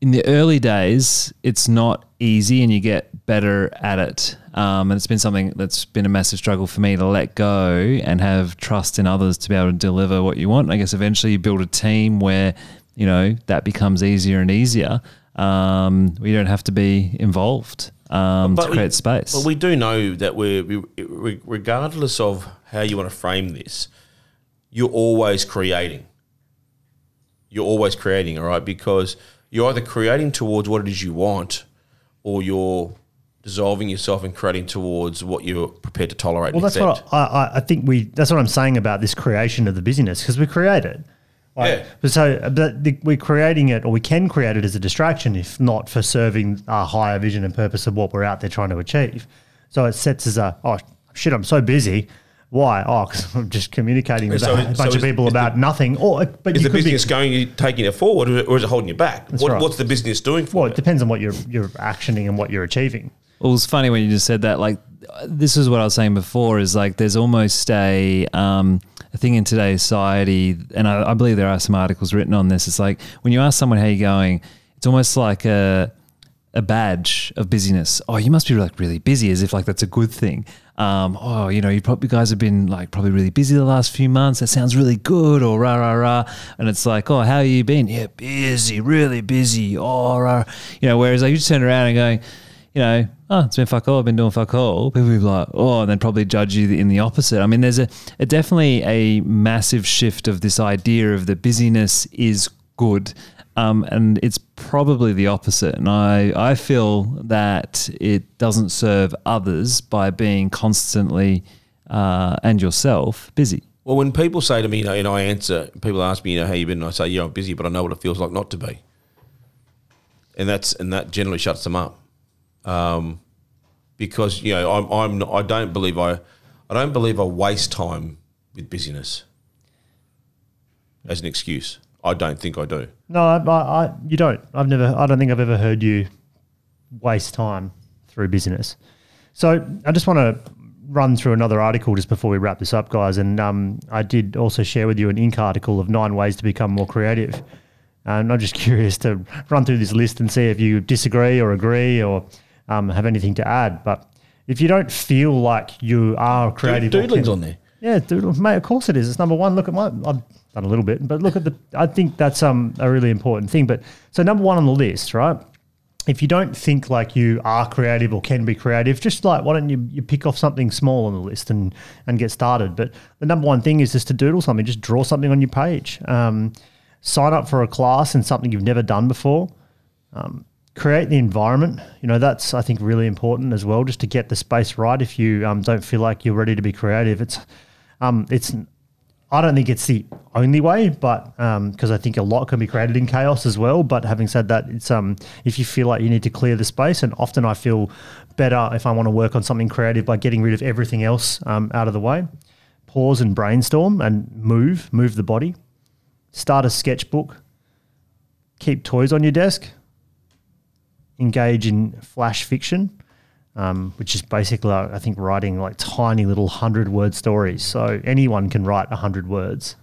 [SPEAKER 4] in the early days, it's not easy, and you get better at it. Um, and it's been something that's been a massive struggle for me to let go and have trust in others to be able to deliver what you want. And I guess eventually you build a team where you know that becomes easier and easier. Um, we don't have to be involved um, to
[SPEAKER 2] we-
[SPEAKER 4] create space.
[SPEAKER 2] But we do know that we're, we, we- regardless of how you want to frame this, you're always creating. You're always creating, all right? Because you're either creating towards what it is you want or you're dissolving yourself and creating towards what you're prepared to tolerate.
[SPEAKER 1] Well,
[SPEAKER 2] and
[SPEAKER 1] that's
[SPEAKER 2] accept.
[SPEAKER 1] what I, I, I think we. That's what I'm saying about this creation of the busyness because we create it. Like,
[SPEAKER 2] Yeah.
[SPEAKER 1] But so, uh, but the, we're creating it, or we can create it as a distraction, if not for serving our higher vision and purpose of what we're out there trying to achieve. So it sets as a oh shit, I'm so busy. Why? Oh, because I'm just communicating with
[SPEAKER 2] So
[SPEAKER 1] a,
[SPEAKER 2] it-
[SPEAKER 1] bunch
[SPEAKER 2] so
[SPEAKER 1] of people
[SPEAKER 2] is the-
[SPEAKER 1] about nothing. Or but
[SPEAKER 2] Is the
[SPEAKER 1] could be-
[SPEAKER 2] business going, you taking it forward, or or is it holding you back? What,
[SPEAKER 1] right.
[SPEAKER 2] What's the business doing for
[SPEAKER 1] Well,
[SPEAKER 2] you?
[SPEAKER 1] it depends on what you're you're actioning and what you're achieving.
[SPEAKER 4] Well, it's funny when you just said that. Like, this is what I was saying before. Is like there's almost a um, a thing in today's society, and I, I believe there are some articles written on this. It's like when you ask someone how you're going, it's almost like a a badge of busyness. Oh, you must be like really busy, as if like that's a good thing. Um, oh, you know, you probably guys have been like probably really busy the last few months. That sounds really good, or rah rah rah. And it's like, oh, how you been? Yeah, busy, really busy. Oh, rah. you know. Whereas like you just turn around and going, you know, oh, it's been fuck all. I've been doing fuck all. People be like, oh, and then probably judge you in the opposite. I mean, there's a, a definitely a massive shift of this idea of the busyness is good. Um, and it's probably the opposite. And I, I feel that it doesn't serve others by being constantly uh, and yourself busy.
[SPEAKER 2] Well, when people say to me, you know, and I answer, people ask me, you know, how you been? And I say, yeah, I'm busy, but I know what it feels like not to be. And that's and that generally shuts them up, um, because you know I'm I'm not, I don't believe I I don't believe I waste time with busyness as an excuse. I don't think I do.
[SPEAKER 1] No, I, I, you don't. I've never. I don't think I've ever heard you waste time through business. So I just want to run through another article just before we wrap this up, guys. And um, I did also share with you an Inc. article of nine ways to become more creative. And I'm just curious to run through this list and see if you disagree or agree or um, have anything to add. But if you don't feel like you are creative,
[SPEAKER 2] Doodling's on there.
[SPEAKER 1] Yeah, doodle, mate. Of course it is. It's number one. Look at my. I've done a little bit, but look at the. I think that's um a really important thing. But so number one on the list, right? If you don't think like you are creative or can be creative, just like why don't you you pick off something small on the list and and get started. But the number one thing is just to doodle something. Just draw something on your page. Um, sign up for a class and something you've never done before Um, create the environment. You know, that's I think really important as well, just to get the space right. If you um, don't feel like you're ready to be creative, it's um, it's. I don't think it's the only way, but because I think a lot can be created in chaos as well. But having said that, it's um, if you feel like you need to clear the space, and often I feel better if I want to work on something creative by getting rid of everything else um, out of the way. Pause and brainstorm and move, move the body. Start a sketchbook. Keep toys on your desk engage in flash fiction. Um, which is basically, I think, writing like tiny little hundred word stories. So anyone can write hundred words.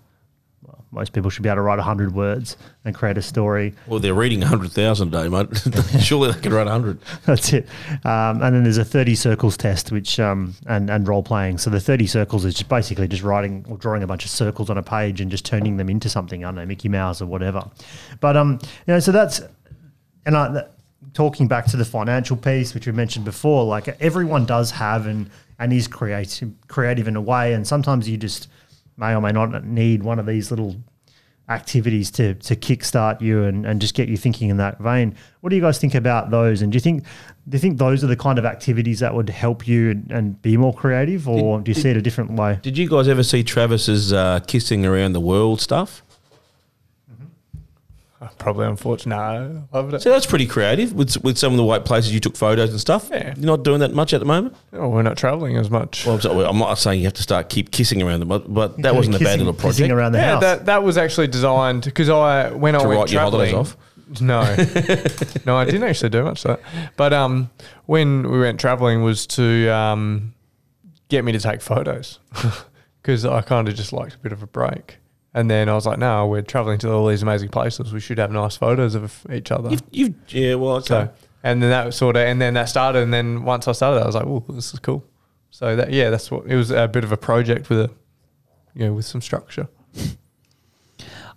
[SPEAKER 1] Well, most people should be able to write hundred words and create a story.
[SPEAKER 2] Well, they're reading 100,000 a day, mate. Surely they can write 100.
[SPEAKER 1] That's it. Um, and then there's a 30 circles test, which um, and and role playing. So the 30 circles is just basically just writing or drawing a bunch of circles on a page and just turning them into something. I don't know, Mickey Mouse or whatever. But um, you know, so that's and I. Talking back to the financial piece, which we mentioned before, like everyone does have and and is creative creative in a way, and sometimes you just may or may not need one of these little activities to to kickstart you and, and just get you thinking in that vein. What do you guys think about those? And do you think do you think those are the kind of activities that would help you and, and be more creative, or
[SPEAKER 2] Did-
[SPEAKER 1] do you see it a different way?
[SPEAKER 2] Did you guys ever see Travis's uh, kissing around the world stuff?
[SPEAKER 3] Probably unfortunate. No, loved it.
[SPEAKER 2] So that's pretty creative with, with some of the white places you took photos and stuff.
[SPEAKER 3] Yeah.
[SPEAKER 2] You're not doing that much at the moment?
[SPEAKER 3] Oh, we're not traveling as much.
[SPEAKER 2] Well, I'm, sorry, I'm not saying you have to start keep kissing around them, but, but that wasn't a bad
[SPEAKER 1] Kissing-
[SPEAKER 2] little
[SPEAKER 1] kissing
[SPEAKER 2] project.
[SPEAKER 1] around the
[SPEAKER 3] yeah,
[SPEAKER 1] house.
[SPEAKER 3] that that was actually designed because I when I
[SPEAKER 2] To
[SPEAKER 3] went
[SPEAKER 2] write your holidays
[SPEAKER 3] traveling.
[SPEAKER 2] off?
[SPEAKER 3] No, no, I didn't actually do much of that. But um, when we went traveling was to um, get me to take photos because I kind of just liked a bit of a break. And then I was like, no, we're traveling to all these amazing places. We should have nice photos of each other.
[SPEAKER 2] You've, you've, yeah, well, okay.
[SPEAKER 3] So, and then that was sort of, and then that started. And then once I started I was like, oh, this is cool. So that, yeah, that's what it was a bit of a project with a, you know, with some structure.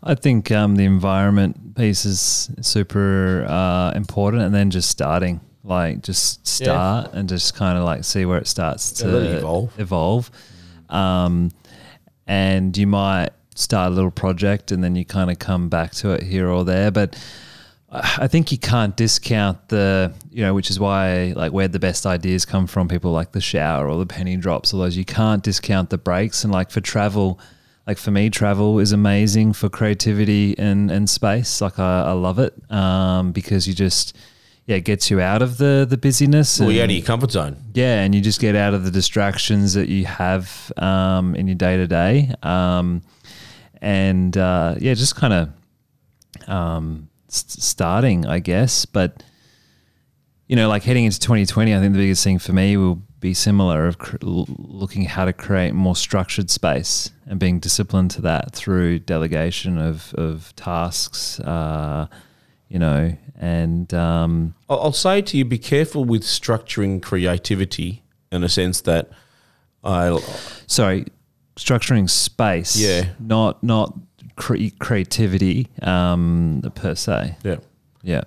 [SPEAKER 4] I think um, the environment piece is super uh, important, and then just starting, like just start and just kind of like see where it starts
[SPEAKER 2] Yeah,
[SPEAKER 4] to
[SPEAKER 2] it evolve.
[SPEAKER 4] evolve. Um, and you might start a little project, and then you kind of come back to it here or there, but. I think you can't discount the, you know, which is why like where the best ideas come from, people like the shower or the penny drops, all those. You can't discount the breaks, and like for travel, like for me, travel is amazing for creativity and and space. Like I, I love it um, because you just yeah it gets you out of the the busyness.
[SPEAKER 2] well, you're out of your comfort zone.
[SPEAKER 4] yeah, and you just get out of the distractions that you have um, in your day to day, and uh, yeah, just kind of um, st- starting, I guess. But you know, like heading into 2020, I think the biggest thing for me will be similar of cr- looking how to create more structured space and being disciplined to that through delegation of of tasks. Uh, you know, and um,
[SPEAKER 2] I'll, I'll say to you, be careful with structuring creativity in a sense that I,
[SPEAKER 4] sorry, structuring space.
[SPEAKER 2] Yeah.
[SPEAKER 4] Not not cre- creativity um, per se.
[SPEAKER 2] yeah.
[SPEAKER 4] Yeah.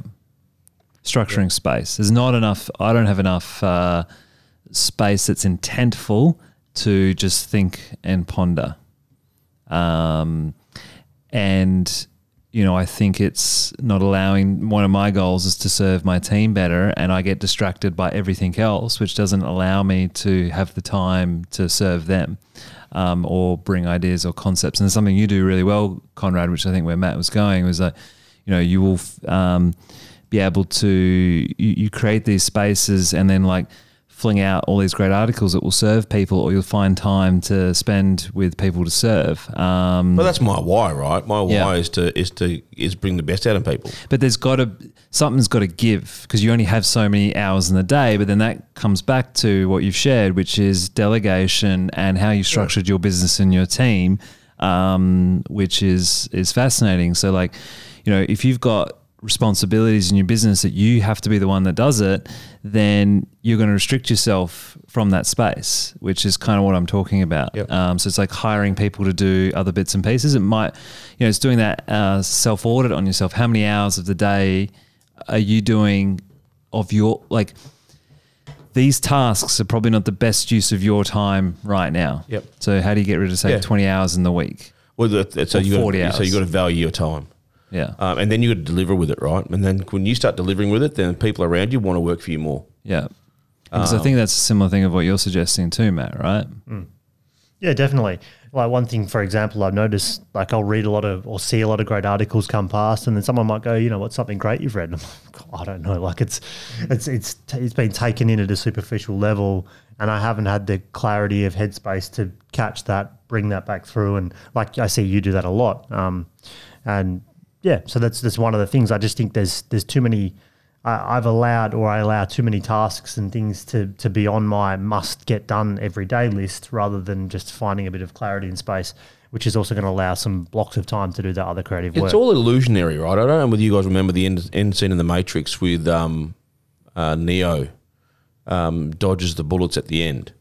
[SPEAKER 4] Structuring space. There's not enough. I don't have enough uh, space that's intentful to just think and ponder. Um, and you know, I think it's not allowing. One of my goals is to serve my team better, and I get distracted by everything else, which doesn't allow me to have the time to serve them. Um, or bring ideas or concepts, and something you do really well, Conrad, which I think where Matt was going was that, you know, you will um, be able to you, you create these spaces and then like fling out all these great articles that will serve people, or you'll find time to spend with people to serve. Um,
[SPEAKER 2] But that's my why, right? My
[SPEAKER 4] Yeah.
[SPEAKER 2] why is to is to is bring the best out of people.
[SPEAKER 4] but there's got to something's got to give because you only have so many hours in the day. But then that comes back to what you've shared, which is delegation and how you structured your business and your team, um, which is is fascinating. So like, you know, if you've got responsibilities in your business that you have to be the one that does it, then you're going to restrict yourself from that space, which is kind of what I'm talking about.
[SPEAKER 2] Yep.
[SPEAKER 4] Um, so it's like hiring people to do other bits and pieces. It might, you know, it's doing that uh, self audit on yourself. How many hours of the day are you doing of your like? These tasks are probably not the best use of your time right now.
[SPEAKER 2] Yep.
[SPEAKER 4] So how do you get rid of say
[SPEAKER 2] Yeah.
[SPEAKER 4] 20 hours in the week?
[SPEAKER 2] Well, that, that- so you
[SPEAKER 4] 40
[SPEAKER 2] got so
[SPEAKER 4] hours.
[SPEAKER 2] you got to value your time,
[SPEAKER 4] Yeah.
[SPEAKER 2] um, and then you got to deliver with it, right? And then when you start delivering with it, then people around you want to work for you more.
[SPEAKER 4] Yeah. Because I think that's a similar thing of what you're suggesting too, Matt, right?
[SPEAKER 1] Yeah, definitely. Like one thing, for example, I've noticed, like I'll read a lot of or see a lot of great articles come past, and then someone might go, you know, what's something great you've read? And I'm like, I don't know. Like it's, it's, it's, it's been taken in at a superficial level, and I haven't had the clarity of headspace to catch that, bring that back through, and like I see you do that a lot. Um, and yeah, so that's that's one of the things. I just think there's there's too many I, I've allowed or I allow too many tasks and things to to be on my must get done every day list rather than just finding a bit of clarity in space, which is also going to allow some blocks of time to do that other creative work.
[SPEAKER 2] It's all illusionary, right? I don't know whether you guys remember the end, end scene in The Matrix with um, uh, Neo um, dodges the bullets at the end.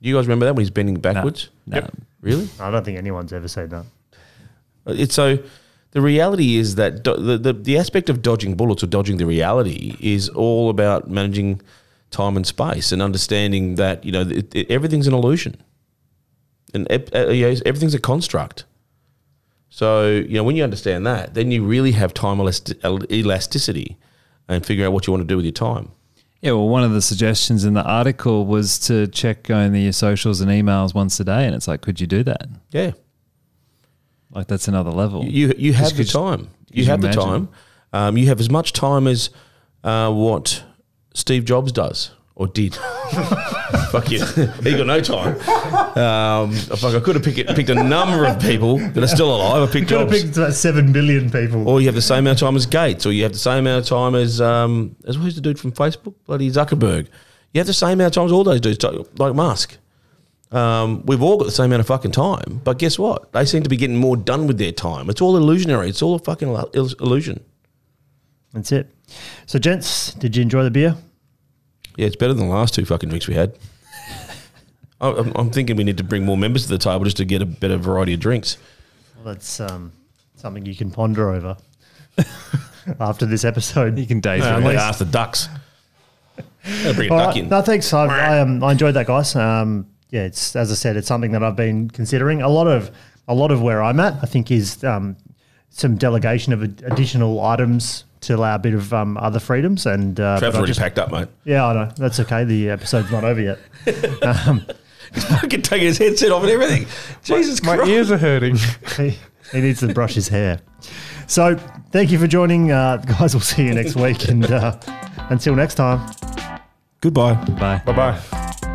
[SPEAKER 2] Do you guys remember that when he's bending backwards?
[SPEAKER 4] No.
[SPEAKER 2] Really?
[SPEAKER 1] I don't think anyone's ever said that.
[SPEAKER 2] It's so. The reality is that do, the, the the aspect of dodging bullets or dodging the reality is all about managing time and space and understanding that you know it, it, everything's an illusion, and uh, you know, everything's a construct. So you know when you understand that, then you really have time elasti- elasticity, and figure out what you want to do with your time.
[SPEAKER 4] Yeah, well, one of the suggestions in the article was to check only your socials and emails once a day, and it's like, could you do that?
[SPEAKER 2] Yeah,
[SPEAKER 4] Like that's another level.
[SPEAKER 2] you you have the time. You
[SPEAKER 4] you
[SPEAKER 2] have the time. Um, you have as much time as uh, what Steve Jobs does or did. fuck you. He got no time. Um, fuck, I could have picked, picked a number of people that are still alive. I picked
[SPEAKER 1] Could have
[SPEAKER 2] Jobs.
[SPEAKER 1] picked about seven billion people.
[SPEAKER 2] Or you have the same amount of time as Gates, or you have the same amount of time as um, as who's the dude from Facebook? Bloody Zuckerberg. You have the same amount of time as all those dudes, like Musk. Um, we've all got the same amount of fucking time, but guess what? They seem to be getting more done with their time. It's all illusionary. It's all a fucking illusion.
[SPEAKER 1] That's it. So, gents, did you enjoy the beer?
[SPEAKER 2] Yeah, it's better than the last two fucking drinks we had. I- I'm, I'm thinking we need to bring more members to the table just to get a better variety of drinks.
[SPEAKER 1] Well, that's um, something you can ponder over after this episode.
[SPEAKER 4] you can daydream.
[SPEAKER 2] I'm
[SPEAKER 1] at
[SPEAKER 2] going
[SPEAKER 1] least-
[SPEAKER 2] to ask the ducks. Gotta bring a
[SPEAKER 1] All
[SPEAKER 2] duck
[SPEAKER 1] right.
[SPEAKER 2] in.
[SPEAKER 1] No, thanks. I, I, um, I enjoyed that, guys. Um, yeah, it's as I said, it's something that I've been considering. A lot of a lot of where I'm at, I think, is um, some delegation of additional items to allow a bit of um, other freedoms. And uh,
[SPEAKER 2] Trav's already
[SPEAKER 1] just-
[SPEAKER 2] packed up, mate.
[SPEAKER 1] Yeah, I know. That's okay. The episode's not over yet. Um,
[SPEAKER 2] He's fucking taking his headset off and everything. Jesus
[SPEAKER 3] My
[SPEAKER 2] Christ.
[SPEAKER 3] My ears are hurting.
[SPEAKER 1] he, he needs to brush his hair. So, thank you for joining, uh, guys. We'll see you next week, and uh, until next time.
[SPEAKER 2] Goodbye.
[SPEAKER 4] Bye.
[SPEAKER 3] bye bye.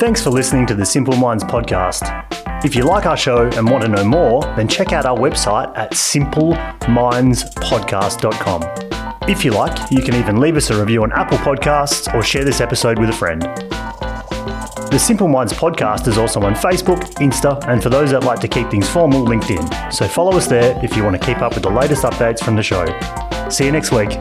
[SPEAKER 1] Thanks for listening to the Simple Minds podcast. If you like our show and want to know more, then check out our website at simplemindspodcast.com. If you like, you can even leave us a review on Apple Podcasts or share this episode with a friend. The Simple Minds podcast is also on Facebook, Insta, and for those that like to keep things formal, LinkedIn. So follow us there if you want to keep up with the latest updates from the show. See you next week.